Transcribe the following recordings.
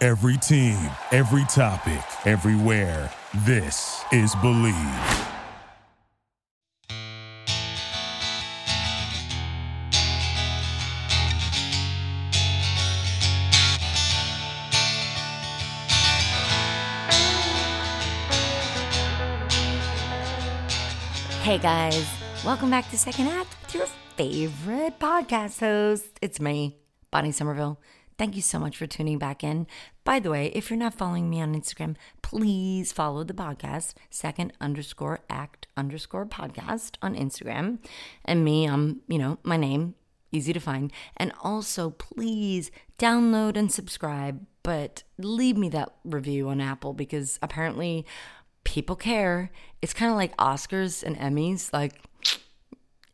Every team, every topic, everywhere. This is Bleav. Hey guys, welcome back to Second Act with your favorite podcast host. It's me, Bonnie Somerville. Thank you so much for tuning back in. By the way, if you're not following me on Instagram, please follow the podcast, second underscore act underscore podcast on Instagram. And me, I'm, you know, my name, easy to find. And also, please download and subscribe, but leave me that review on Apple because apparently people care. It's kind of like Oscars and Emmys. Like,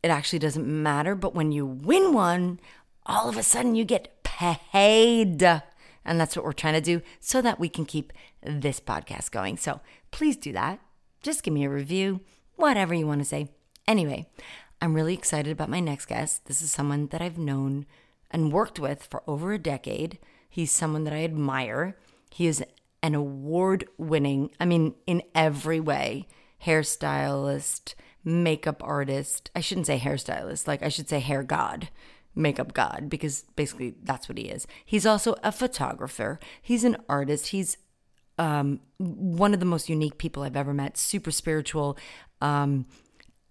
it actually doesn't matter. But when you win one, all of a sudden you get paid. And that's what we're trying to do so that we can keep this podcast going. So please do that. Just give me a review, whatever you want to say. Anyway, I'm really excited about my next guest. This is someone that I've known and worked with for over a decade. He's someone that I admire. He is an award winning, I mean, in every way, hairstylist, makeup artist. I shouldn't say hairstylist, like, I should say hair god, makeup god, because basically that's what he is. He's also a photographer, he's an artist, he's um, one of the most unique people I've ever met, super spiritual. Um,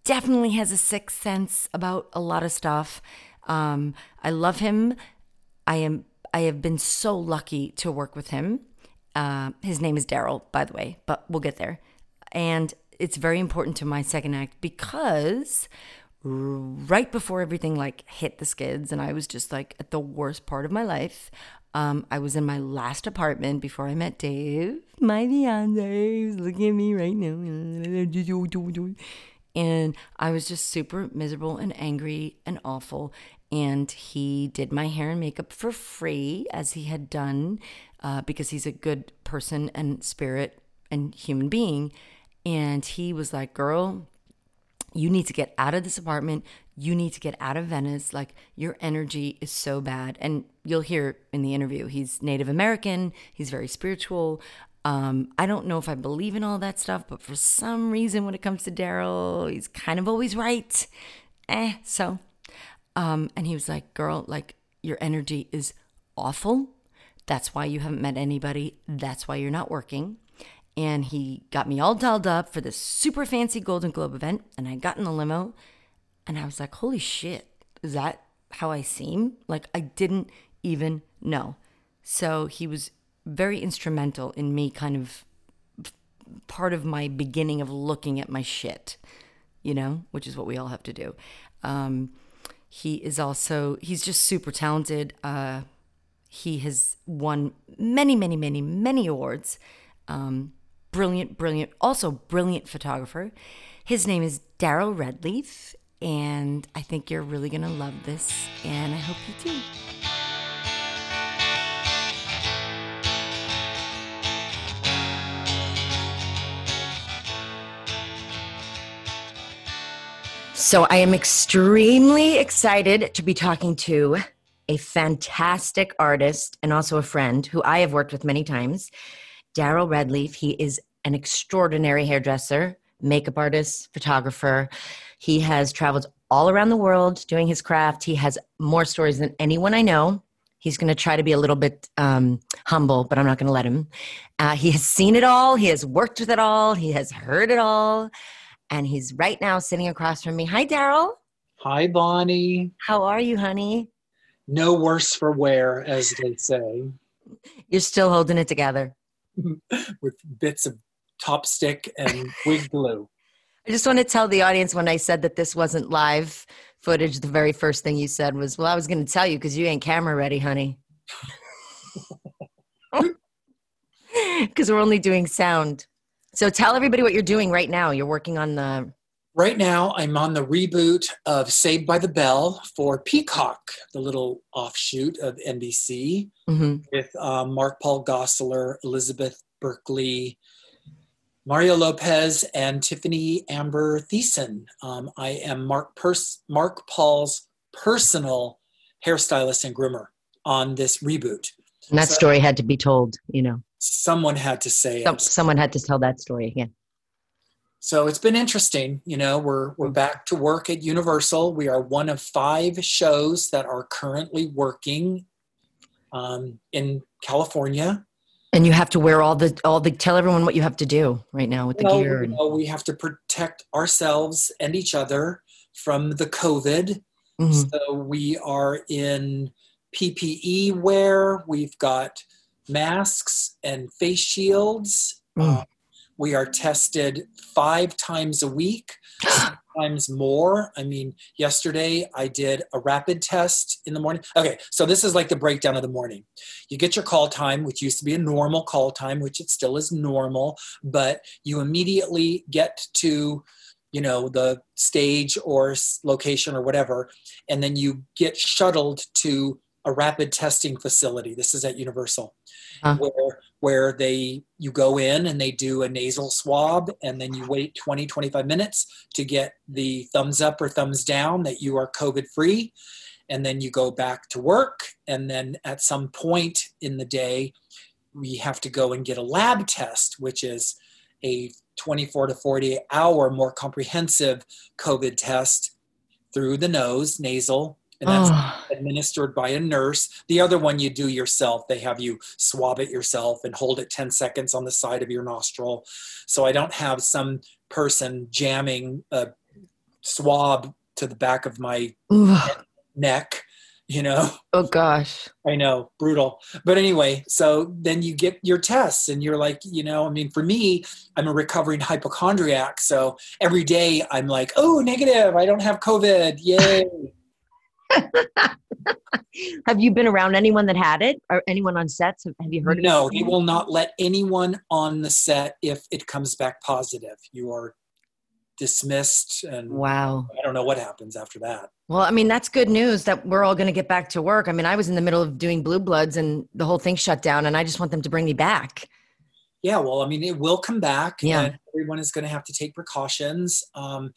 definitely has a sixth sense about a lot of stuff. Um, I love him. I am. I have been so lucky to work with him. Uh, his name is Daryl, by the way, but we'll get there. And it's very important to my second act because right before everything like hit the skids and I was just like at the worst part of my life. Um, I was in my last apartment before I met Dave, my fiance. He's looking at me right now. And I was just super miserable and angry and awful. And he did my hair and makeup for free, as he had done, uh, because he's a good person and spirit and human being. And he was like, Girl, you need to get out of this apartment. You need to get out of Venice. Like, your energy is so bad. And you'll hear in the interview, he's Native American, he's very spiritual. Um, I don't know if I believe in all that stuff, but for some reason, when it comes to Daryl, he's kind of always right. Eh, so. Um, and he was like, Girl, like, your energy is awful. That's why you haven't met anybody. That's why you're not working. And he got me all dolled up for this super fancy Golden Globe event. And I got in the limo and I was like, holy shit, is that how I seem? Like, I didn't even know. So he was very instrumental in me kind of part of my beginning of looking at my shit, you know, which is what we all have to do. Um, he is also, he's just super talented. Uh, he has won many, many, many, many awards. Um, brilliant, brilliant, also brilliant photographer. His name is Daryl Redleaf, and I think you're really going to love this, and I hope you do. So, I am extremely excited to be talking to a fantastic artist and also a friend who I have worked with many times, Daryl Redleaf. He is an extraordinary hairdresser, makeup artist, photographer. He has traveled all around the world doing his craft. He has more stories than anyone I know. He's going to try to be a little bit um, humble, but I'm not going to let him. Uh, he has seen it all. He has worked with it all. He has heard it all. And he's right now sitting across from me. Hi, Daryl. Hi, Bonnie. How are you, honey? No worse for wear, as they say, You're still holding it together. with bits of top stick and wig glue. I just want to tell the audience when I said that this wasn't live footage, the very first thing you said was, Well, I was going to tell you because you ain't camera ready, honey. Because we're only doing sound. So tell everybody what you're doing right now. You're working on the. Right now, I'm on the reboot of Saved by the Bell for Peacock, the little offshoot of NBC, Mhm. with uh, Mark Paul Gosselaar, Elizabeth Berkley, Mario Lopez, and Tiffani Amber Thiessen. Um, I am Mark, Pers- Mark Paul's personal hairstylist and groomer on this reboot. And that So- story had to be told, you know. Someone had to say Some, someone had to tell that story again. So it's been interesting. You know, we're we're back to work at Universal. We are one of five shows that are currently working um, in California. And you have to wear all the all the tell everyone what you have to do right now with the Well, gear. you know, we have to protect ourselves and each other from the COVID. Mhm. So we are in PPE wear. We've got masks and face shields. Mm. Uh, we are tested five times a week, sometimes more. I mean, yesterday I did a rapid test in the morning. Okay, so this is like the breakdown of the morning. You get your call time, which used to be a normal call time, which it still is normal, but you immediately get to you know the stage or location or whatever and then you get shuttled to a rapid testing facility this is at universal Huh. where where they you go in and they do a nasal swab and then you wait 20 25 minutes to get the thumbs up or thumbs down that you are covid free and then you go back to work and then at some point in the day we have to go and get a lab test which is a 24 to 48 hour more comprehensive covid test through the nose nasal and that's Oh, administered by a nurse. The other one you do yourself. They have you swab it yourself and hold it 10 seconds on the side of your nostril. So I don't have some person jamming a swab to the back of my ooh. neck, you know. oh gosh. I know, brutal. But anyway, so then you get your tests and you're like, you know, I mean, for me, I'm a recovering hypochondriac. So every day I'm like, oh, negative. I don't have COVID. Yay. Have you been around anyone that had it or anyone on sets? Have, have you heard? no, it? they will not let anyone on the set if it comes back positive. You are dismissed, and Wow. I don't know what happens after that. Well, I mean, that's good news that we're all going to get back to work. I mean, I was in the middle of doing Blue Bloods and the whole thing shut down, and I just want them to bring me back. Yeah, well, I mean, it will come back, Yeah. and everyone is going to have to take precautions. Um,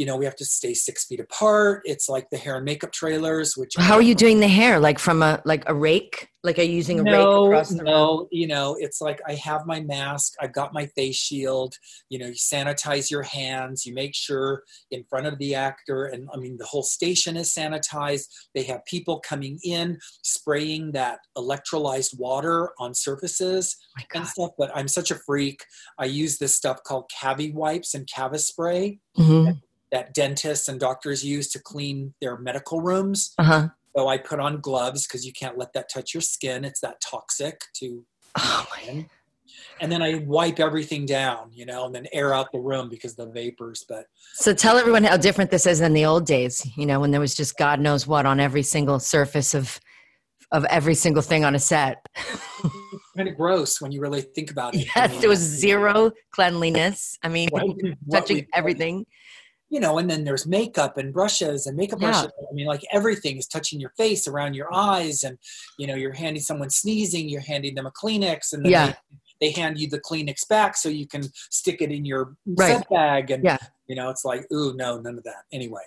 you know, we have to stay six feet apart. It's like the hair and makeup trailers, which How are you doing the hair? Like from a like a rake? Like are you using a rake no, across the room? no, you know, it's like I have my mask, I've got my face shield. You know, you sanitize your hands, you make sure in front of the actor, and I mean, the whole station is sanitized. They have people coming in spraying that electrolyzed water on surfaces my and stuff. But I'm such a freak. I use this stuff called Cavi wipes and Cava spray Mhm. That dentists and doctors use to clean their medical rooms. Uh-huh. So I put on gloves because you can't let that touch your skin. It's that toxic to Oh my. And then I wipe everything down, you know, and then air out the room because of the vapors. But So tell everyone how different this is than the old days, you know, when there was just God knows what on every single surface of of every single thing on a set. kind of gross when you really think about it. I yes, mean, there was zero cleanliness. I mean. What touching everything. You know, and then there's makeup and brushes and makeup Yeah. brushes. I mean, like everything is touching your face, around your eyes, and you know, you're handing someone sneezing, you're handing them a Kleenex, and then Yeah. they, they hand you the Kleenex back so you can stick it in your Right. bag, and Yeah. you know, it's like, ooh, no, none of that. Anyway,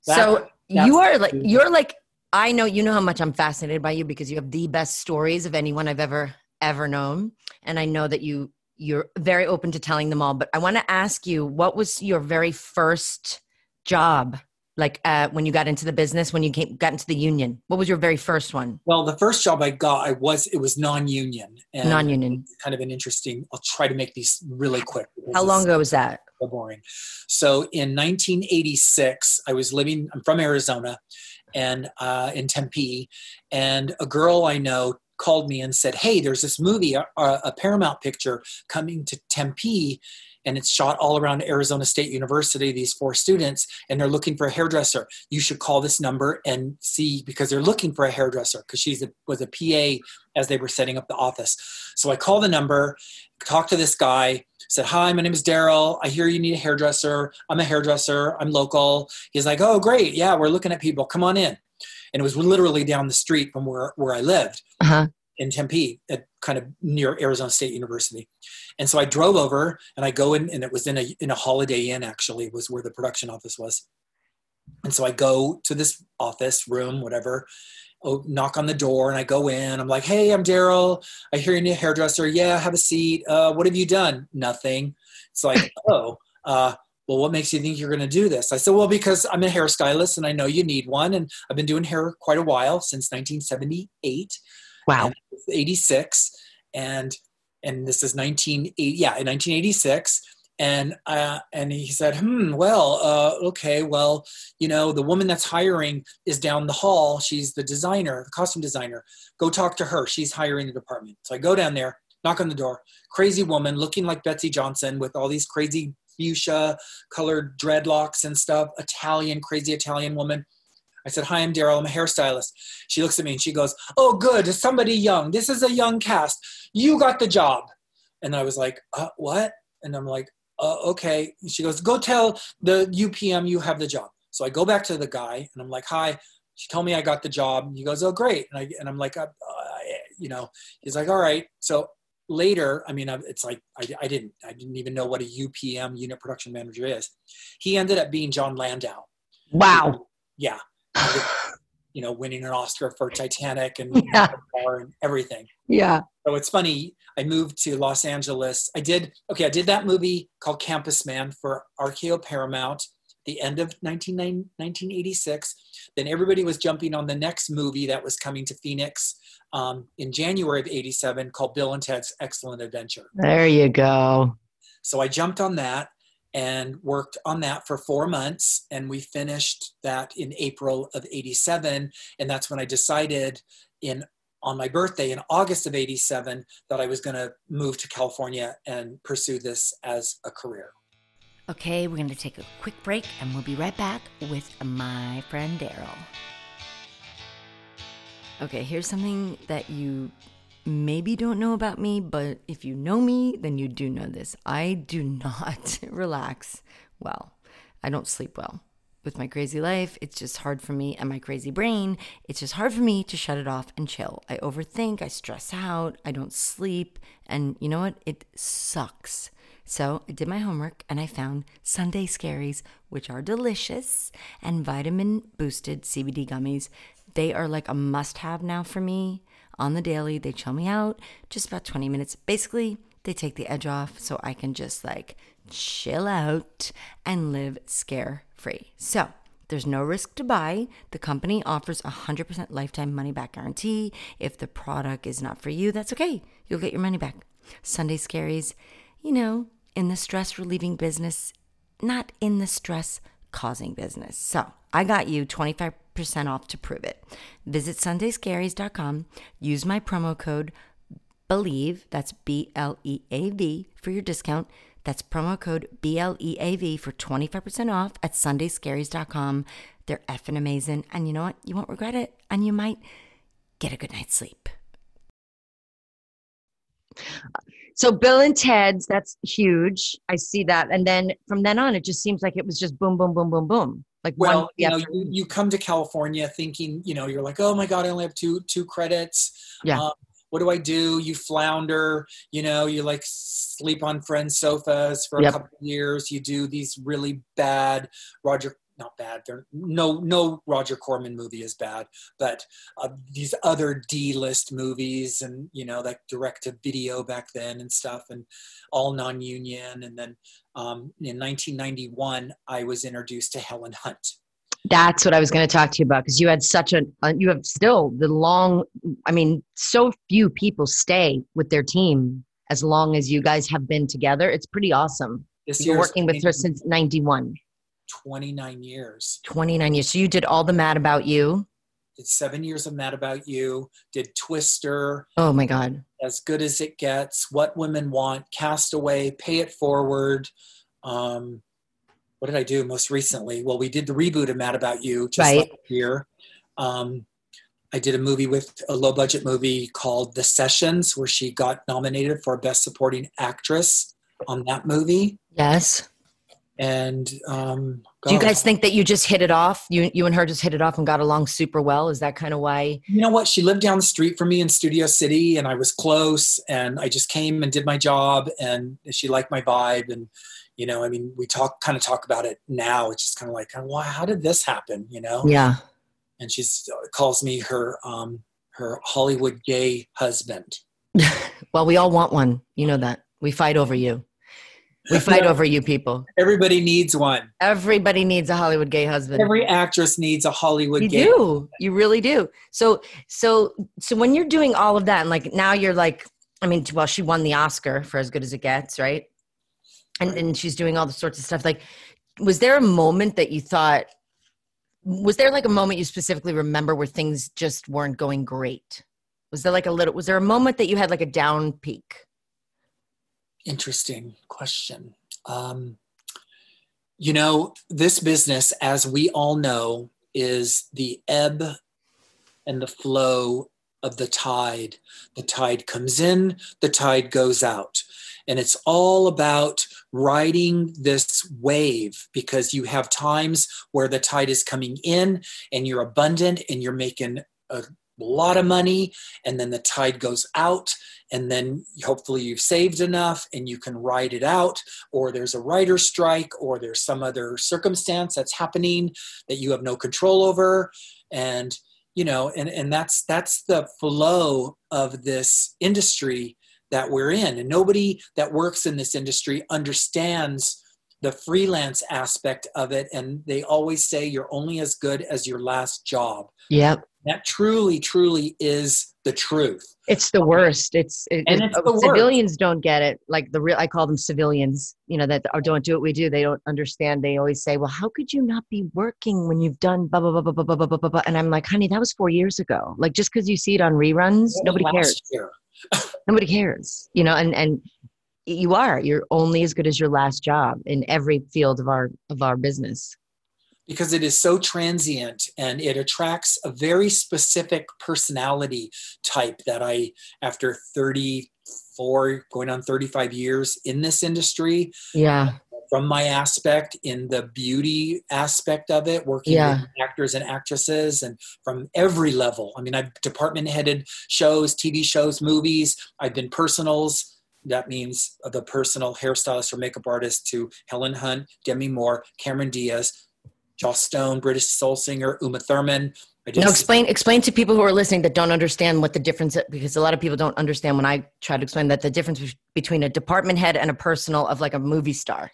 so That- that's- you are like you're like I know you know how much I'm fascinated by you because you have the best stories of anyone I've ever ever known and I know that you you're very open to telling them all but I want to ask you what was your very first job Like uh, when you got into the business, when you came, got into the union? What was your very first one? Well, the first job I got, I was it was non-union. And Non-union. Kind of an interesting. I'll try to make these really quick. How long ago was that? so boring. So in 1986, I was living. I'm from Arizona, and uh, in Tempe, and a girl I know called me and said, "Hey, there's this movie, a, a Paramount picture coming to Tempe." And it's shot all around Arizona State University, these four students, and they're looking for a hairdresser. You should call this number and see because they're looking for a hairdresser because she's a, was a PA as they were setting up the office. So I call the number, talk to this guy, said, Hi, my name is Daryl. I hear you need a hairdresser. I'm a hairdresser. I'm local. He's like, Oh, great. Yeah, we're looking at people. Come on in. And it was literally down the street from where, where I lived Uh huh. in Tempe, at kind of near Arizona State University. And so I drove over and I go in, and it was in a in a Holiday Inn. Actually, was where the production office was. And so I go to this office room, whatever. Oh, knock on the door, and I go in. I'm like, "Hey, I'm Daryl. I hear you're a hairdresser. Yeah, have a seat. Uh, what have you done? Nothing. It's like, oh, uh, well, what makes you think you're going to do this? I said, well, because I'm a hairstylist and I know you need one, and I've been doing hair quite a while since 1978 Wow. 86 and and this is 1980 yeah in 1986 and uh, and he said hmm well uh, okay well you know the woman that's hiring is down the hall. She's the designer the costume designer. Go talk to her. She's hiring the department. So i go down there knock on the door. Crazy woman looking like Betsey Johnson with all these crazy fuchsia colored dreadlocks and stuff italian crazy italian woman I said, Hi, I'm Daryl. I'm a hairstylist. She looks at me and she goes, Oh, good. Somebody young. This is a young cast. You got the job. And I was like, uh, What? And I'm like, uh, Okay. And she goes, Go tell the UPM you have the job. So I go back to the guy and I'm like, Hi. She told me I got the job. He goes, Oh, great. And, I, and I'm like, uh, uh, You know, he's like, All right. So later, I mean, it's like I, I didn't, I didn't even know what a UPM unit production manager is. He ended up being Jon Landau Wow. yeah, you know, winning an Oscar for Titanic and, Yeah. and everything. Yeah. So it's funny. I moved to Los Angeles. I did okay. I did that movie called Campus Man for RKO Paramount. The end of 1986. Then everybody was jumping on the next movie that was coming to Phoenix um, in January of 87 called Bill and Ted's Excellent Adventure. There you go. So I jumped on that and worked on that for four months. And we finished that in April of 87. And that's when I decided in on my birthday in August of 87 that I was going to move to California and pursue this as a career. Okay, we're going to take a quick break and we'll be right back with my friend Daryl. Okay, here's something that you maybe don't know about me, but if you know me, then you do know this. I do not relax well. I don't sleep well. With my crazy life, it's just hard for me, and my crazy brain, it's just hard for me to shut it off and chill. I overthink, I stress out, I don't sleep, and you know what? It sucks. So I did my homework and I found Sunday Scaries, which are delicious, and vitamin boosted CBD gummies. They are like a must have now for me on the daily. They chill me out just about 20 minutes. Basically, they take the edge off so I can just like chill out and live scare free. So, there's no risk to buy. The company offers a 100% lifetime money back guarantee. If the product is not for you, that's okay. You'll get your money back. Sunday Scaries, you know, in the stress relieving business, not in the stress causing business. So I got you 25% off to prove it. Visit sundayscaries.com, use my promo code BLEAV, that's B L E A V, for your discount. That's promo code B L E A V for 25% off at sundayscaries.com. They're effing amazing. And you know what? You won't regret it. And you might get a good night's sleep. So Bill and Ted's, that's huge. I see that. And then from then on, it just seems like it was just boom, boom, boom, boom, boom. Like Well, you know, you, you come to California thinking, you know, you're like, oh my God, I only have two two credits. Yeah. Um, what do I do? You flounder, you know, you like sleep on friends' sofas for a Yep. couple of years. You do these really bad Roger, not bad. They're no no Roger Corman movie is bad, but uh, these other D-list movies and you know like direct to video back then and stuff, and all non-union. And then um, in 1991, I was introduced to Helen Hunt. That's what I was going to talk to you about because you had such a, uh, you have still the long, I mean, so few people stay with their team as long as you guys have been together. It's pretty awesome. This You're working with her since 91, 29 years. 29 years. So you did all the Mad About You. Did seven years of Mad About You. Did Twister, Oh my God. As Good as It Gets, What Women Want, Castaway, Pay It Forward. Um, what did I do most recently? Well, we did the reboot of Mad About You just Right. last year. Um, I did a movie with a low budget movie called The Sessions, where she got nominated for Best Supporting Actress on that movie. Yes. And um, Do you guys think that you just hit it off? You you and her just hit it off and got along super well? Is that kind of why? you know what? She lived down the street from me in Studio City, and I was close, and I just came and did my job, and she liked my vibe, and you know, I mean, we talk kind of talk about it now. It's just kind of like, well, how did this happen? You know? Yeah. And she's uh, calls me her um, her Hollywood gay husband. Well, we all want one. You know that. We fight over you. We fight over you people. Everybody needs one. Everybody needs a Hollywood gay husband. Every actress needs a Hollywood you gay. do. You really do. So so so when you're doing all of that and like now you're like I mean well she won the Oscar for as good as it gets, right? And Right. and she's doing all the sorts of stuff like was there a moment that you thought was there like a moment you specifically remember where things just weren't going great? Was there like a little was there a moment that you had like a down peak? Interesting question. Um, you know, this business, as we all know, is the ebb and the flow of the tide. The tide comes in, the tide goes out. And it's all about riding this wave because you have times where the tide is coming in and you're abundant and you're making a lot of money. And then the tide goes out and then hopefully you've saved enough and you can ride it out or there's a writer strike or there's some other circumstance that's happening that you have no control over and you know and, and that's that's the flow of this industry that we're in and nobody that works in this industry understands the freelance aspect of it and they always say you're only as good as your last job Yep. That truly truly is the truth It's the worst. It's, it, And it- it's worst. civilians don't get it. Like the real, I call them civilians. You know that or don't do what we do. They don't understand. They always say, "Well, how could you not be working when you've done blah blah blah blah blah blah blah blah?" blah, blah. And I'm like, "Honey, that was four years ago. Like just because you see it on reruns, nobody cares. Nobody cares. You know, and and you are. You're only as good as your last job in every field of our of our business. Because it is so transient and it attracts a very specific personality type that I, after 34, going on 35 years in this industry, Yeah. from my aspect in the beauty aspect of it, working Yeah. with actors and actresses, and from every level. I mean, I've department headed shows, TV shows, movies. I've been personals. That means the personal hairstylist or makeup artist to Helen Hunt, Demi Moore, Cameron Diaz, Joss Stone, British soul singer, Uma Thurman. I Now explain explain to people who are listening that don't understand what the difference because a lot of people don't understand when I try to explain that the difference between a department head and a personal of like a movie star.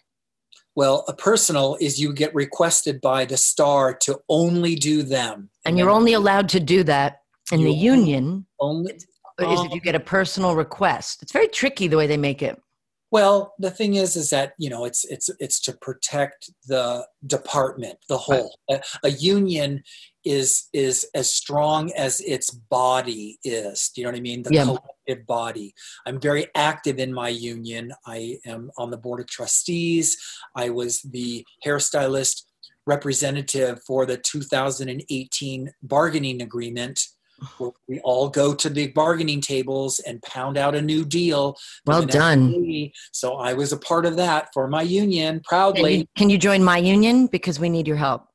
Well, a personal is you get requested by the star to only do them, And you're only allowed to do that in the union only is if you get a personal request. It's very tricky the way they make it. Well, the thing is, is that you know, it's it's it's to protect the department, the whole. A, a union is is as strong as its body is. Do you know what I mean? The Yeah. collective body. I'm very active in my union. I am on the board of trustees. I was the hairstylist representative for the 2018 bargaining agreement. We all go to the bargaining tables and pound out a new deal Well done. So I was a part of that for my union Can proudly. you, can you join my union because we need your help?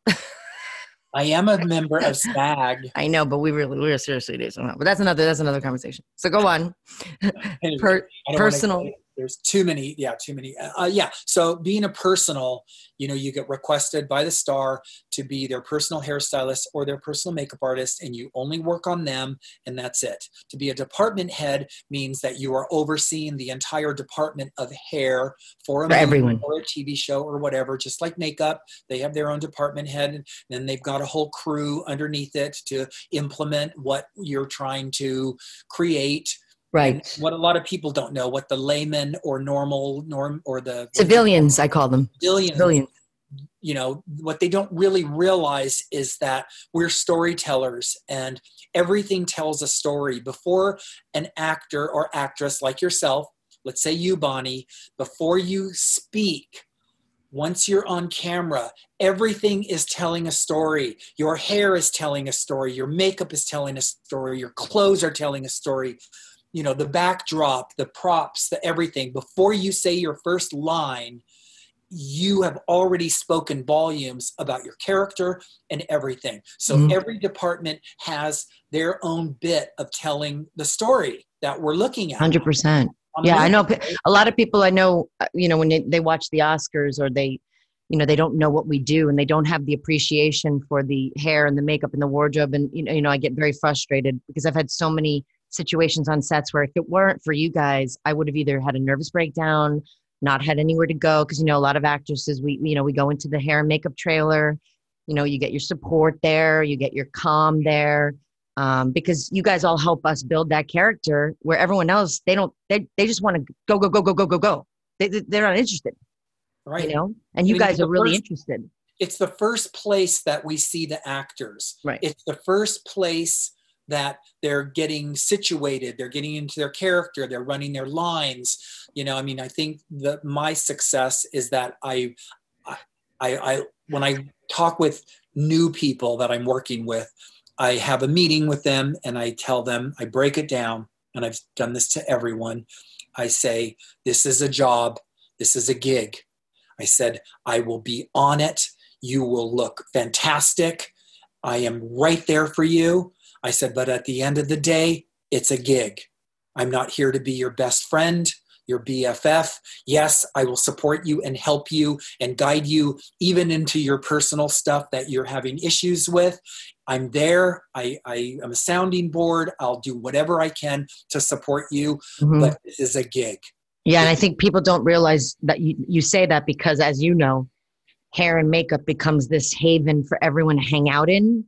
I am a member of SAG. I know, but we really we're seriously do somehow. But that's another that's another conversation. So go on. Per, personal there's too many yeah too many uh, yeah. So being a personal you know you get requested by the star to be their personal hairstylist or their personal makeup artist and you only work on them and that's it. To be a department head means that you are overseeing the entire department of hair for, a For everyone. or a tv show or whatever just like makeup. They have their own department head and then they've got a whole crew underneath it to implement what you're trying to create Right. what a lot of people don't know what the layman or normal norm or the Civilians, I call them. civilian, Civilians. you know what they don't really realize is that we're storytellers and everything tells a story before an actor or actress like yourself let's say you bonnie before you speak once you're on camera everything is telling a story your hair is telling a story your makeup is telling a story your clothes are telling a story you know the backdrop the props the everything before you say your first line you have already spoken volumes about your character and everything so Mhm. every department has their own bit of telling the story that we're looking at Hundred percent. on the Yeah, I know. A lot of people I know, uh, you know, when they, they watch the Oscars or they, you know, they don't know what we do and they don't have the appreciation for the hair and the makeup and the wardrobe. And you know, you know, I get very frustrated because I've had so many situations on sets where if it weren't for you guys, I would have either had a nervous breakdown, not had anywhere to go because you know a lot of actresses we you know we go into the hair and makeup trailer, you know, you get your support there, you get your calm there um, because you guys all help us build that character where everyone else they don't they, they just want to go go go go go go go. They, they- they're not interested right. you know? And you I mean, guys are really first- interested. It's the first place that we see the actors. Right. it's the first place that they're getting situated they're getting into their character they're running their lines. You know i mean i think that my success is that i i i, when i talk with new people that i'm working with i have a meeting with them and i tell them i break it down and i've done this to everyone. I say this is a job. This is a gig. I said i will be on it. You will look fantastic. I am right there for you. I said, but at the end of the day, it's a gig. I'm not here to be your best friend, your BFF. Yes, I will support you and help you and guide you even into your personal stuff that you're having issues with. I'm there. I, I am a sounding board. I'll do whatever I can to support you, Mhm. but this is a gig. yeah and i think people don't realize that you, you say that because as you know hair and makeup becomes this haven for everyone to hang out in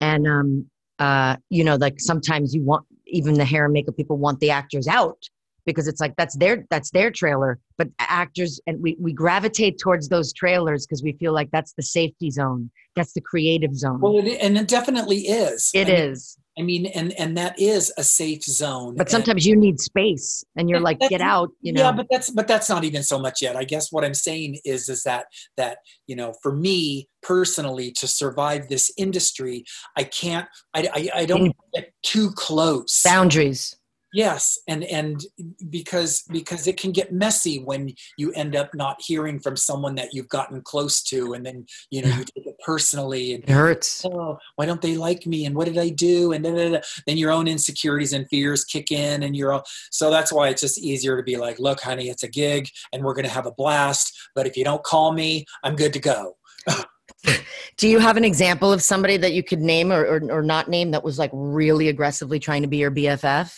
and um uh you know like sometimes you want even the hair and makeup people want the actors out because it's like that's their that's their trailer but actors and we we gravitate towards those trailers because we feel like that's the safety zone that's the creative zone Well, it, and it definitely is. It I mean, I mean, and and that is a safe zone. but And- sometimes you need space and you're That- like get out you know yeah, but that's but that's not even so much yet. I guess what I'm saying is is that that you know, for me personally, to survive this industry, I can't. I I, I don't get too close. boundaries Yes, and and because because it can get messy when you end up not hearing from someone that you've gotten close to, and then you know you take it personally and it hurts oh, why don't they like me? And what did I do? And da, da, da. then your own insecurities and fears kick in, and you're all, so that's why it's just easier to be like, look, honey, it's a gig, and we're gonna have a blast. But if you don't call me, I'm good to go. Do you have an example of somebody that you could name or, or, or not name that was like really aggressively trying to be your BFF?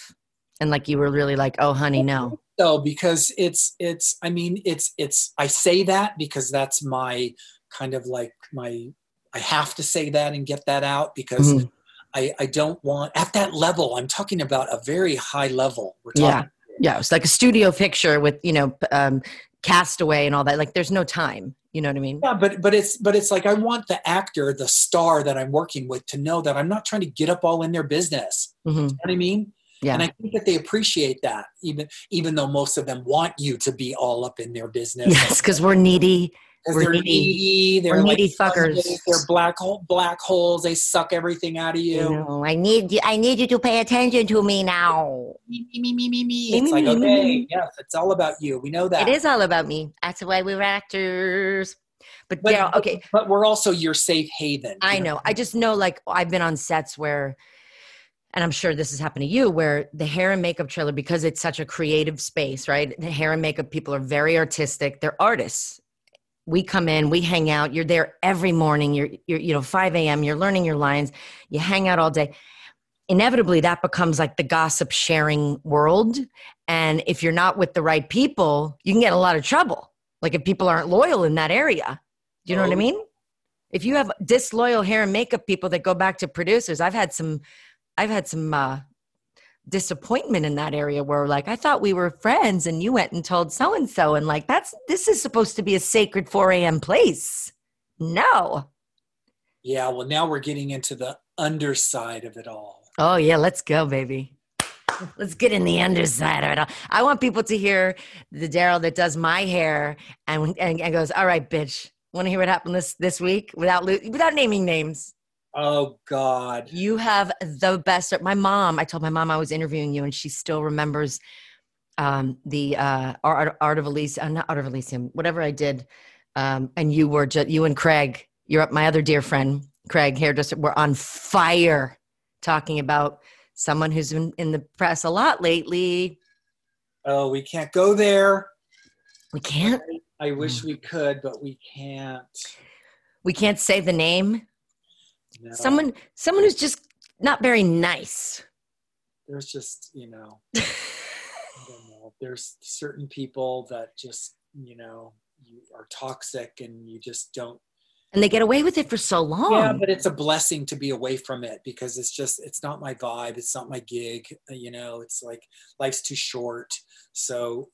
And like you were really like, oh, honey, no. So because it's it's I mean it's it's I say that because that's my kind of like my I have to say that and get that out because Mhm. I I don't want at that level. I'm talking about a very high level. We're talking Yeah. Yeah. It's like a studio picture with, you know, um, castaway and all that. Like there's no time. You know what I mean? Yeah, but but it's but it's like I want the actor, the star that I'm working with, to know that I'm not trying to get up all in their business. hmm You know what I mean? Yeah. And I think that they appreciate that, even even though most of them want you to be all up in their business. Yes, because we're needy. Because they're needy. They're like needy fuckers. They're black hole black holes. They suck everything out of you. No, I need you. I need you to pay attention to me now. Me, me, me, me, me, me. It's me, like me, okay, me. yes, it's all about you. We know that. It is all about me. That's why we're actors. But, But, Daryl, okay, but we're also your safe haven. I you know. I just know, like, I've been on sets where and I'm sure this has happened to you, where the hair and makeup trailer, because it's such a creative space, right? The hair and makeup people are very artistic. They're artists. We come in, we hang out. You're there every morning. You're, you're you know, 5 a.m. You're learning your lines. You hang out all day. Inevitably, that becomes like the gossip sharing world. And if you're not with the right people, you can get in a lot of trouble. Like if people aren't loyal in that area. Do you know what I Oh. mean? If you have disloyal hair and makeup people that go back to producers, I've had some I've had some uh, disappointment in that area where like I thought we were friends and you went and told so and so and like that's this is supposed to be a sacred 4 a.m. place. No. Yeah, well, now we're getting into the underside of it all. Oh yeah, let's go, baby. Let's get in the underside of it all. I want people to hear the Daryl that does my hair and, and and goes, "All right, bitch. Want to hear what happened this this week without without naming names?" Oh, God. You have the best. My mom, I told my mom I was interviewing you, and she still remembers um, the uh, art, art of Elysium, uh, not art of Elysium, whatever I did. Um, and you were just you and Craig, you're up, my other dear friend, Craig hairdresser, were on fire talking about someone who's been in the press a lot lately. Oh, we can't go there. We can't. I wish we could, but we can't. We can't say the name. Someone, someone who's just not very nice. there's just, you know, know. There's certain people that just, you know, you are toxic and you just don't And they get away with it for so long. Yeah, but it's a blessing to be away from it because it's just it's not my vibe. It's not my gig. uh, You know, it's like life's too short, so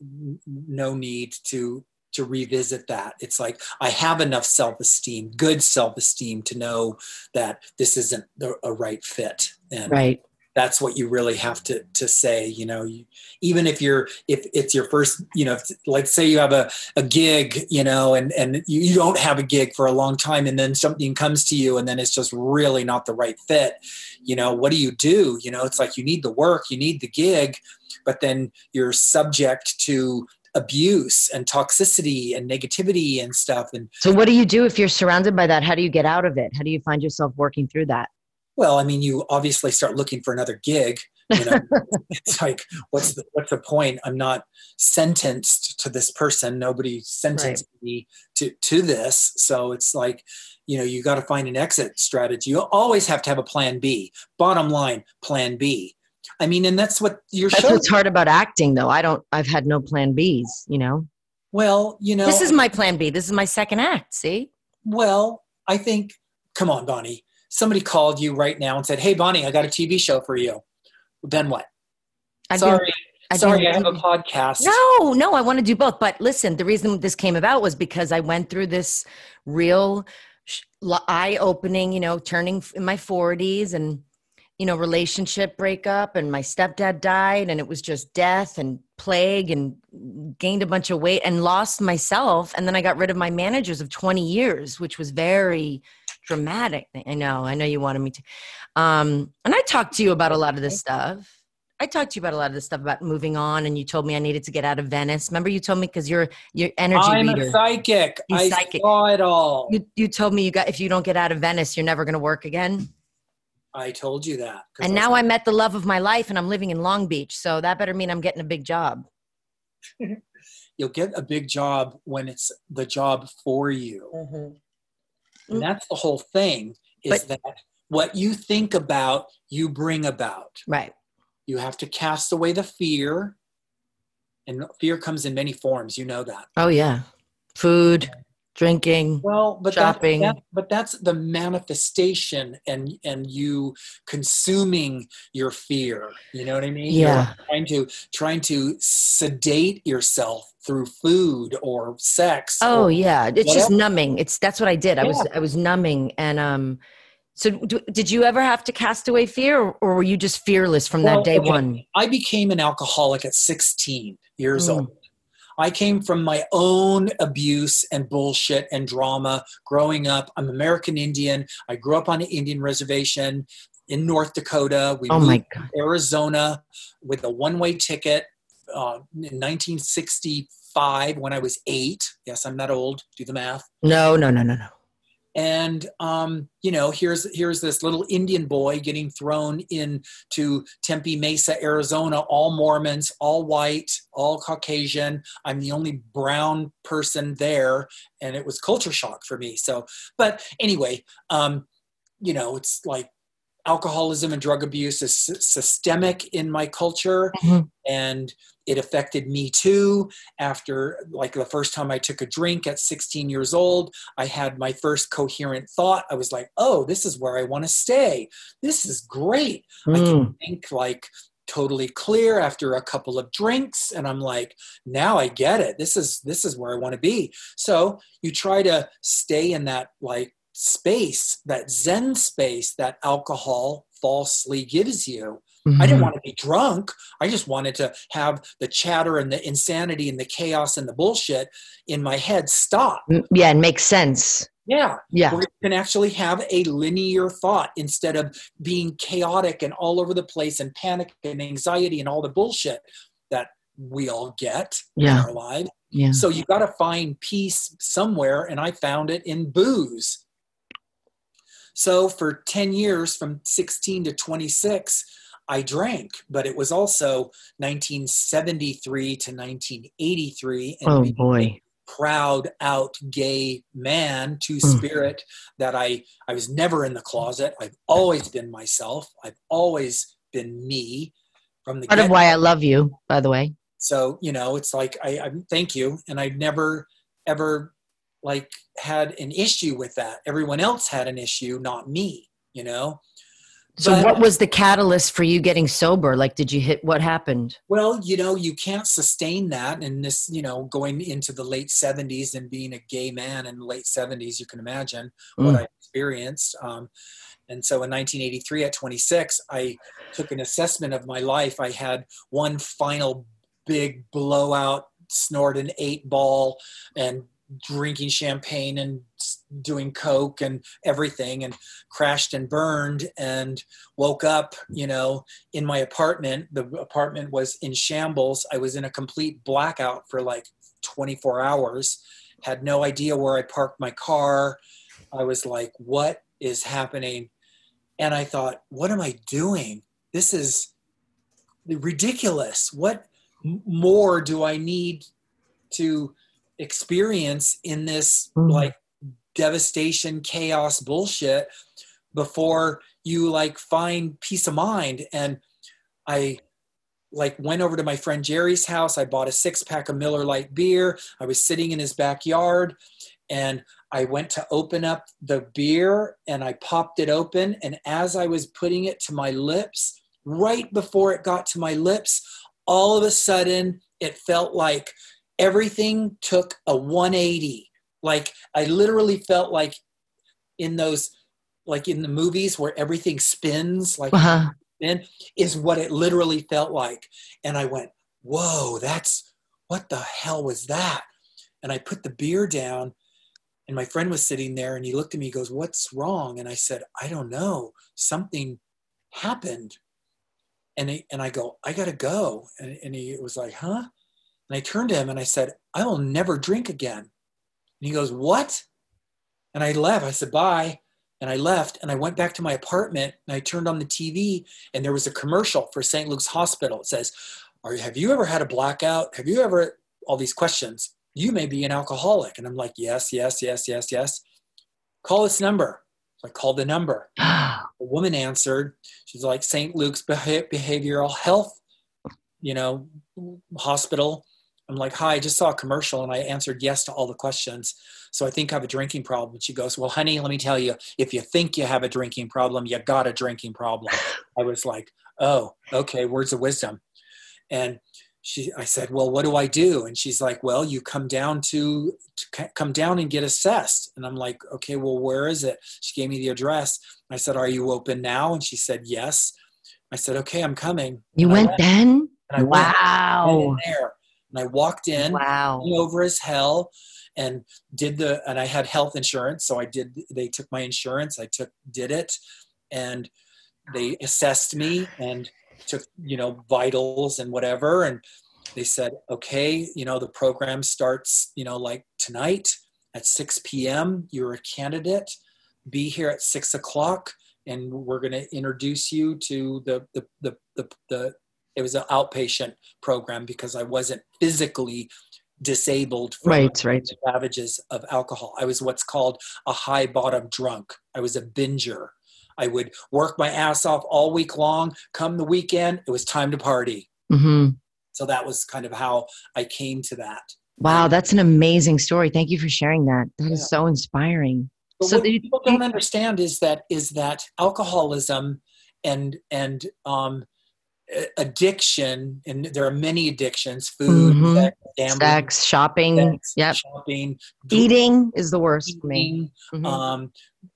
no need to to revisit that. It's like I have enough self esteem, good self esteem, to know that this isn't the, a right fit, and right. that's what you really have to to say you know you, even if you're if it's your first you know if, like say you have a, a gig you know and and you, you don't have a gig for a long time and then something comes to you and then it's just really not the right fit you know what do you do you know it's like you need the work you need the gig but then you're subject to abuse and toxicity and negativity and stuff and So, what do you do if you're surrounded by that? How do you get out of it? How do you find yourself working through that? Well, I mean, you obviously start looking for another gig. You know, it's like, what's the what's the point? I'm not sentenced to this person. Nobody sentenced me to to this. So it's like, you know, you got to find an exit strategy. You always have to have a plan B. Bottom line, plan B. I mean, and that's what your That's show. what's hard about acting, though. I don't. I've had no plan Bs. You know, Well, you know, this is my plan B. This is my second act. See, Well, I think, come on, Bonnie. Somebody called you right now and said, "Hey, Bonnie, I got a TV show for you." Then what? I'd be- sorry, I'd be sorry, I have a podcast. No, no, I want to do both. But listen, the reason this came about was because I went through this real eye opening, you know, turning in my 40s and, you know, relationship breakup. And my stepdad died, and it was just death and plague and gained a bunch of weight and lost myself. And then I got rid of my managers of 20 years, which was very dramatic. I know, I know you wanted me to. Um, and I talked to you about a lot of this stuff. I talked to you about a lot of this stuff about moving on, and you told me I needed to get out of Venice. Remember, you told me because you're you're energy I'm reader. a psychic. He's I psychic. saw it all. you you told me you got if you don't get out of Venice, you're never going to work again. I told you that. And now was- I met the love of my life, and I'm living in Long Beach, so that better mean I'm getting a big job. you'll get a big job when it's the job for you. Mm. And that's the whole thing is But- that what you think about, you bring about. Right. You have to cast away the fear. And fear comes in many forms, you know that. Oh yeah, food, drinking. Well, but Shopping. That, that, but that's the manifestation and and you consuming your fear. You know what I mean? You're Yeah. trying to trying to sedate yourself through food or sex. Oh or- yeah, it's just numbing. It's that's what I did. I was I was numbing, and um. So, do, did you ever have to cast away fear, or, or were you just fearless from Well, that day okay. one? I became an alcoholic at 16 years Mm. old. I came from my own abuse and bullshit and drama growing up. I'm American Indian. I grew up on an Indian reservation in North Dakota. We Oh moved my god! to Arizona with a one-way ticket uh, in 1965 when I was eight. Yes, I'm that old. Do the math. No, no, no, no, no. And um, you know here's here's this little indian boy getting thrown into tempe mesa arizona all mormons all white all caucasian. I'm the only brown person there. And it was culture shock for me. So but anyway um, you know it's like alcoholism and drug abuse is systemic in my culture. Mm-hmm. and it affected me too. After like the first time i took a drink at 16 years old i had my first coherent thought. I was like oh this is where i want to stay. This is great. Mm. i can think like totally clear after a couple of drinks and i'm like now i get it. This is this is where i want to be. So you try to stay in that like space, that Zen space that alcohol falsely gives you. Mm-hmm. I didn't mm-hmm. want to be drunk. I just wanted to have the chatter and the insanity and the chaos and the bullshit in my head stop. Mm, yeah, and make sense. Yeah. Yeah. Where you can actually have a linear thought instead of being chaotic and all over the place and panic and anxiety and all the bullshit that we all get yeah. in our lives. Yeah. So you got to find peace somewhere. And I found it in booze. So for 10 years, from 16 to 26, I drank, but it was also 1973 to 1983. And oh boy. Proud out gay man, two hmm. spirit mm. that I I was never in the closet. I've always been myself. I've always been me from the part of why I love you, by the way. So you know, it's like I, I thank you, and I've never ever like had an issue with that. Everyone else had an issue, not me, you know? So but, what was the catalyst for you getting sober? Like did you hit what happened? Well, you know, you can't sustain that and this, you know, going into the late 70s and being a gay man in the late 70s, you can imagine mm. what I experienced. Um, and so in 1983 at 26, I took an assessment of my life. I had one final big blowout snort an eight ball and drinking champagne and doing coke and everything and crashed and burned and woke up you know in my apartment. The apartment was in shambles. I was in a complete blackout for like 24 hours. Had no idea where i parked my car. I was like what is happening? And i thought what am i doing? This is ridiculous. What more do i need to experience in this mm. like devastation chaos bullshit before you like find peace of mind. And i like went over to my friend jerry's house. I bought a six pack of miller Lite beer. I was sitting in his backyard and i went to open up the beer and i popped it open. And as i was putting it to my lips right before it got to my lips all of a sudden it felt like everything took a 180 like i literally felt like in those like in the movies where everything spins like uh-huh. spin, is what it literally felt like. And i went whoa that's what the hell was that? And i put the beer down and my friend was sitting there and he looked at me he goes what's wrong? And i said i don't know. Something happened. And, he, and i go i gotta go. And, and he was like huh and I turned to him and I said, I will never drink again. And he goes, What? And I left. I said, Bye. And I left and I went back to my apartment and I turned on the TV and there was a commercial for St. Luke's Hospital. It says, Are, Have you ever had a blackout? Have you ever, all these questions? You may be an alcoholic. And I'm like, Yes, yes, yes, yes, yes. Call this number. So I called the number. a woman answered. She's like, St. Luke's Behavioral Health, you know, hospital I'm like, hi, I just saw a commercial and I answered yes to all the questions. So I think I have a drinking problem. she goes, well, honey, let me tell you, if you think you have a drinking problem, you got a drinking problem. I was like, oh, okay, words of wisdom. And she, I said, well, what do I do? And she's like, well, you come down to, to come down and get assessed. And I'm like, okay, well, where is it? She gave me the address. I said, are you open now? And she said, yes. I said, okay, I'm coming. You went, went, then? wow. Went there and I walked in, wow, over as hell, and did the and I had health insurance, so I did. They took my insurance. I took did it, and they assessed me and took you know vitals and whatever, and they said, okay, you know the program starts you know like tonight at 6 p.m. You're a candidate. be here at six o'clock and we're going to introduce you to the the the the, the it was an outpatient program because I wasn't physically disabled from Right, right. the ravages of alcohol. I was what's called a high bottom drunk. I was a binger. I would work my ass off all week long. Come the weekend, it was time to party. hmm So that was kind of how I came to that. Wow, that's an amazing story. Thank you for sharing that. That is Yeah. so inspiring. But So what the- people don't understand is that is that alcoholism and and um, addiction, and there are many addictions: food, Mhm. sex, gambling, Sex, shopping, sex, yep. shopping, Eating is the worst for me. eating, Mhm. um,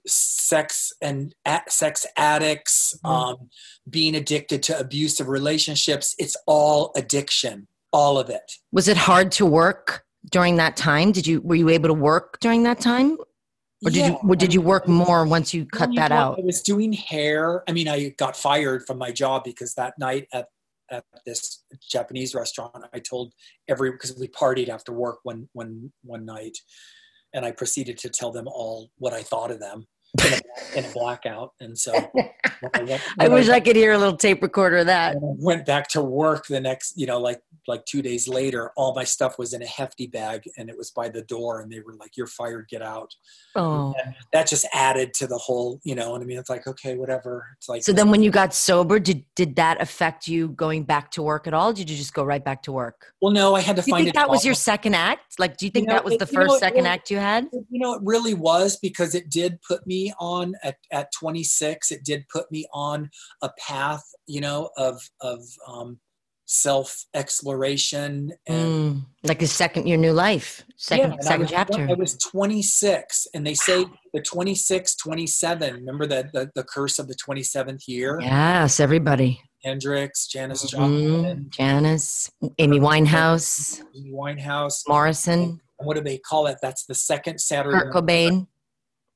sex and a- sex addicts, Mhm. um, being addicted to abusive relationships. It's all addiction, all of it. Was it hard to work during that time? Did you were you able to work during that time, or did Yeah, you did you work more once you cut that out? I was doing hair. I mean, I got fired from my job because that night at at this Japanese restaurant, I told every because we partied after work one one one night, and I proceeded to tell them all what I thought of them in a, in a blackout. And so I, went, I wish I could hear a little tape recorder of that. went back to work the next, you know, like like two days later, all my stuff was in a hefty bag, and it was by the door, and they were like, "You're fired, get out." Oh. that just added to the whole, you know, and I mean, it's like, okay, whatever. It's like, So then when you got sober, did did that affect you going back to work at all? Did you just go right back to work? well, no, I had to Do you find think that was your second act? Like, do you think know, that was it- the you know, first, it second really- act you had? You know, it really was because it did put me on at, at 26. It did put me on a path, you know, of of um, self exploration and Mm, like the second, your new life, second, Yeah, and I was- chapter. I was 26, and they say the 26, 27. Remember that the, the curse of the 27th year? yes, everybody. Hendrix, Janis Mhm. Joplin, Janis, Amy Winehouse, Amy Winehouse. Morrison, And what do they call it? That's the second Saturn. Kurt Cobain,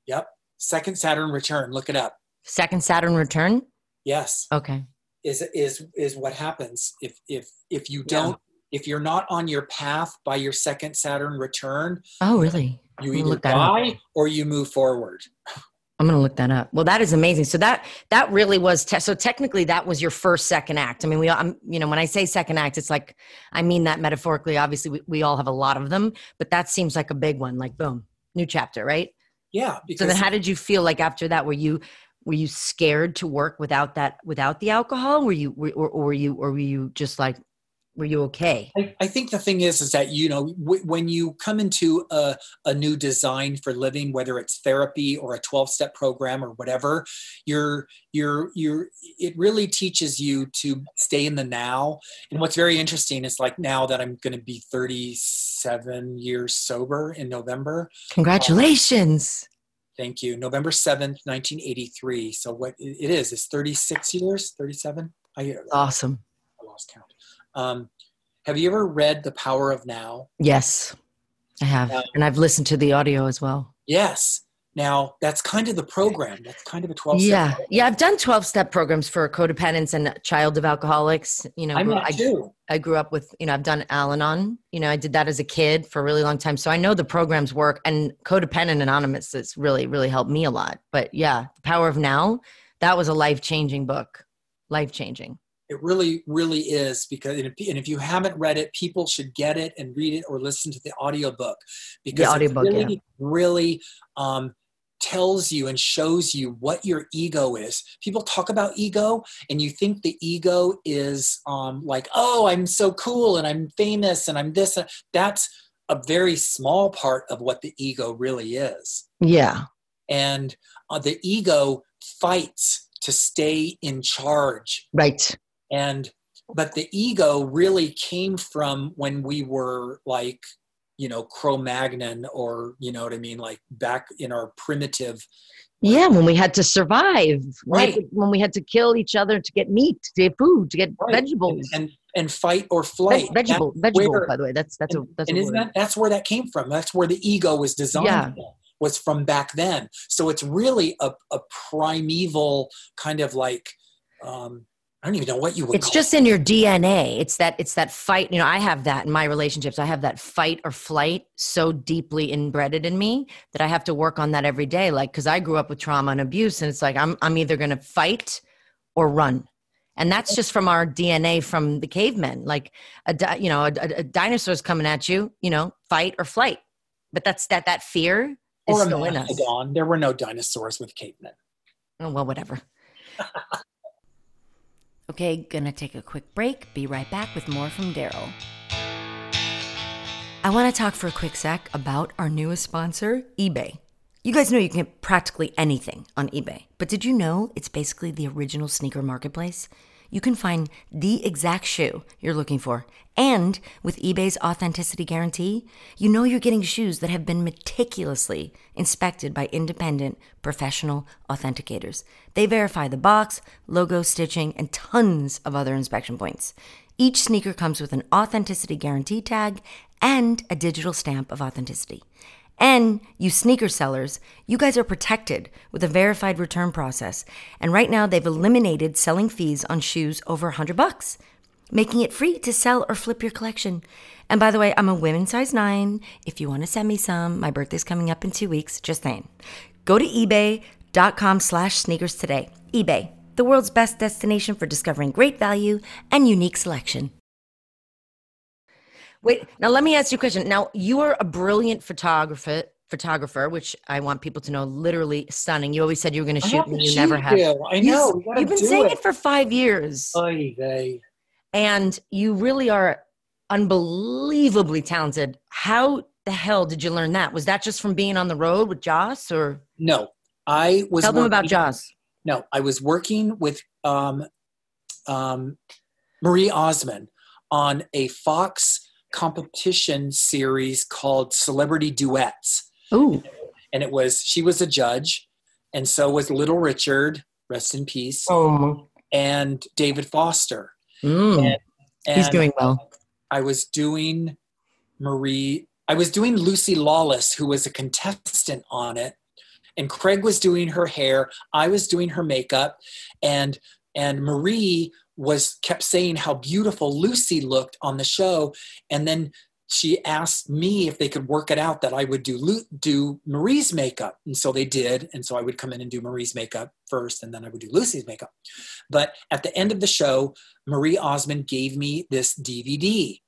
Yep, second Saturn return. Look it up. second Saturn return. Yes, Okay. is is is what happens if if if you don't if you're not on your path by your second Saturn return, Oh, really? you either look that up. die or you move forward. I'm gonna look that up. Well, that is amazing. So that that really was te- so technically that was your first second act. I mean, we all- I'm you know when I say second act, it's like I mean that metaphorically. Obviously, we, we all have a lot of them, but that seems like a big one. Like boom, new chapter, right? Yeah, So then, how did you feel like after that? Were you were you scared to work without that without the alcohol? Were you were, or, or were you or were you just like were you okay? I, I think the thing is, is that you know w- when you come into a, a new design for living, whether it's therapy or a twelve step program or whatever, you're you're you're it really teaches you to stay in the now. And what's very interesting is like now that I'm going to be thirty seven years sober in November. Um, Congratulations! Thank you, November seventh, nineteen eighty three. So what it is is thirty six years, thirty seven. I, Awesome. I lost count. Um, have you ever read The Power of Now? Yes, I have, Yeah. and I've listened to the audio as well. Yes. Now that's kind of the program. That's kind of a twelve. Yeah, yeah. I've done twelve step programs for codependents and child of alcoholics. You know, I'm grew- not I, too. I grew up with you know I've done Al-Anon. You know, I did that as a kid for a really long time, so I know the programs work. And Codependent Anonymous has really really helped me a lot. But yeah, the Power of Now that was a life changing book, life changing. It really, really is because, and if, you haven't read it, people should get it and read it or listen to the audiobook because audiobook, it really, really um, tells you and shows you what your ego is. People talk about ego, and you think the ego is um, like, oh, I'm so cool and I'm famous and I'm this. That's a very small part of what the ego really is. Yeah, And uh, the ego fights to stay in charge right. And but the ego really came from when we were like you know cro-magnon or you know what i mean like back in our primitive Yeah, when we had to survive, when we had Right. when we had to kill each other to get meat, to get food, to get right, vegetables. and, and and fight or Veg- flight vegetable, That's vegetable. where- by the way, that's that's a that's and isn't that that's where that came from that's where the ego was designed Yeah. was from back then so it's really a, a primeval kind of like um I don't even know what you would it's just in your dna it's that it's that fight you know i have that in my relationships. I have that fight or flight so deeply embedded in me that i have to work on that every day. Like because i grew up with trauma and abuse and it's like i'm, I'm either going to fight or run. And that's just from our dna from the cavemen. Like a di- you know a, a, dinosaur's coming at you you know fight or flight. But that's that that fear is still in us. There were no dinosaurs with cavemen. oh, well whatever Okay, gonna take a quick break. Be right back with more from Daryl. I want to talk for a quick sec about our newest sponsor, eBay. You guys know you can get practically anything on eBay, but did you know it's basically the original sneaker marketplace? You can find the exact shoe you're looking for. And with eBay's authenticity guarantee, you know you're getting shoes that have been meticulously inspected by independent professional authenticators. They verify the box, logo, stitching, and tons of other inspection points. Each sneaker comes with an authenticity guarantee tag and a digital stamp of authenticity. And you sneaker sellers, you guys are protected with a verified return process. And right now they've eliminated selling fees on shoes over 100 bucks, making it free to sell or flip your collection. And by the way, I'm a women's size 9. If you want to send me some, my birthday's coming up in 2 weeks, just saying. Go to ebay.com slash sneakers today. eBay, the world's best destination for discovering great value and unique selection. Wait, now let me ask you a question. Now you are a brilliant photographer, photographer, which I want people to know, literally stunning. You always said you were going to shoot, and you never have. You. I know. You, have been saying it. it for five years, Oy vey. and you really are unbelievably talented. How the hell did you learn that? Was that just from being on the road with Joss, or No, I was. tell them about working- Joss? No, I was working with um, um, Marie Osmond on a Fox competition series called Celebrity Duets. Ooh, And it was, she was a judge, and so was Little Richard, rest in peace, oh, and David Foster. mm. he's And doing well. I was doing Marie, I was doing Lucy Lawless, who was a contestant on it. And Craig was doing her hair, I was doing her makeup, and and Marie was kept saying how beautiful Lucy looked on the show. And then she asked me if they could work it out that I would do do Marie's makeup. And so they did. And so I would come in and do Marie's makeup first, and then I would do Lucy's makeup. But at the end of the show, Marie Osmond gave me this DVD.